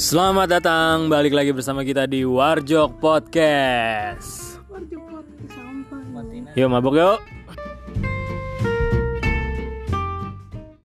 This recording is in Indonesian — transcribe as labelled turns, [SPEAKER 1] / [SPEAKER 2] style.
[SPEAKER 1] Selamat datang, balik lagi bersama kita di Warjok Podcast. Warjok Podcast sampah. Yuk mabok yuk.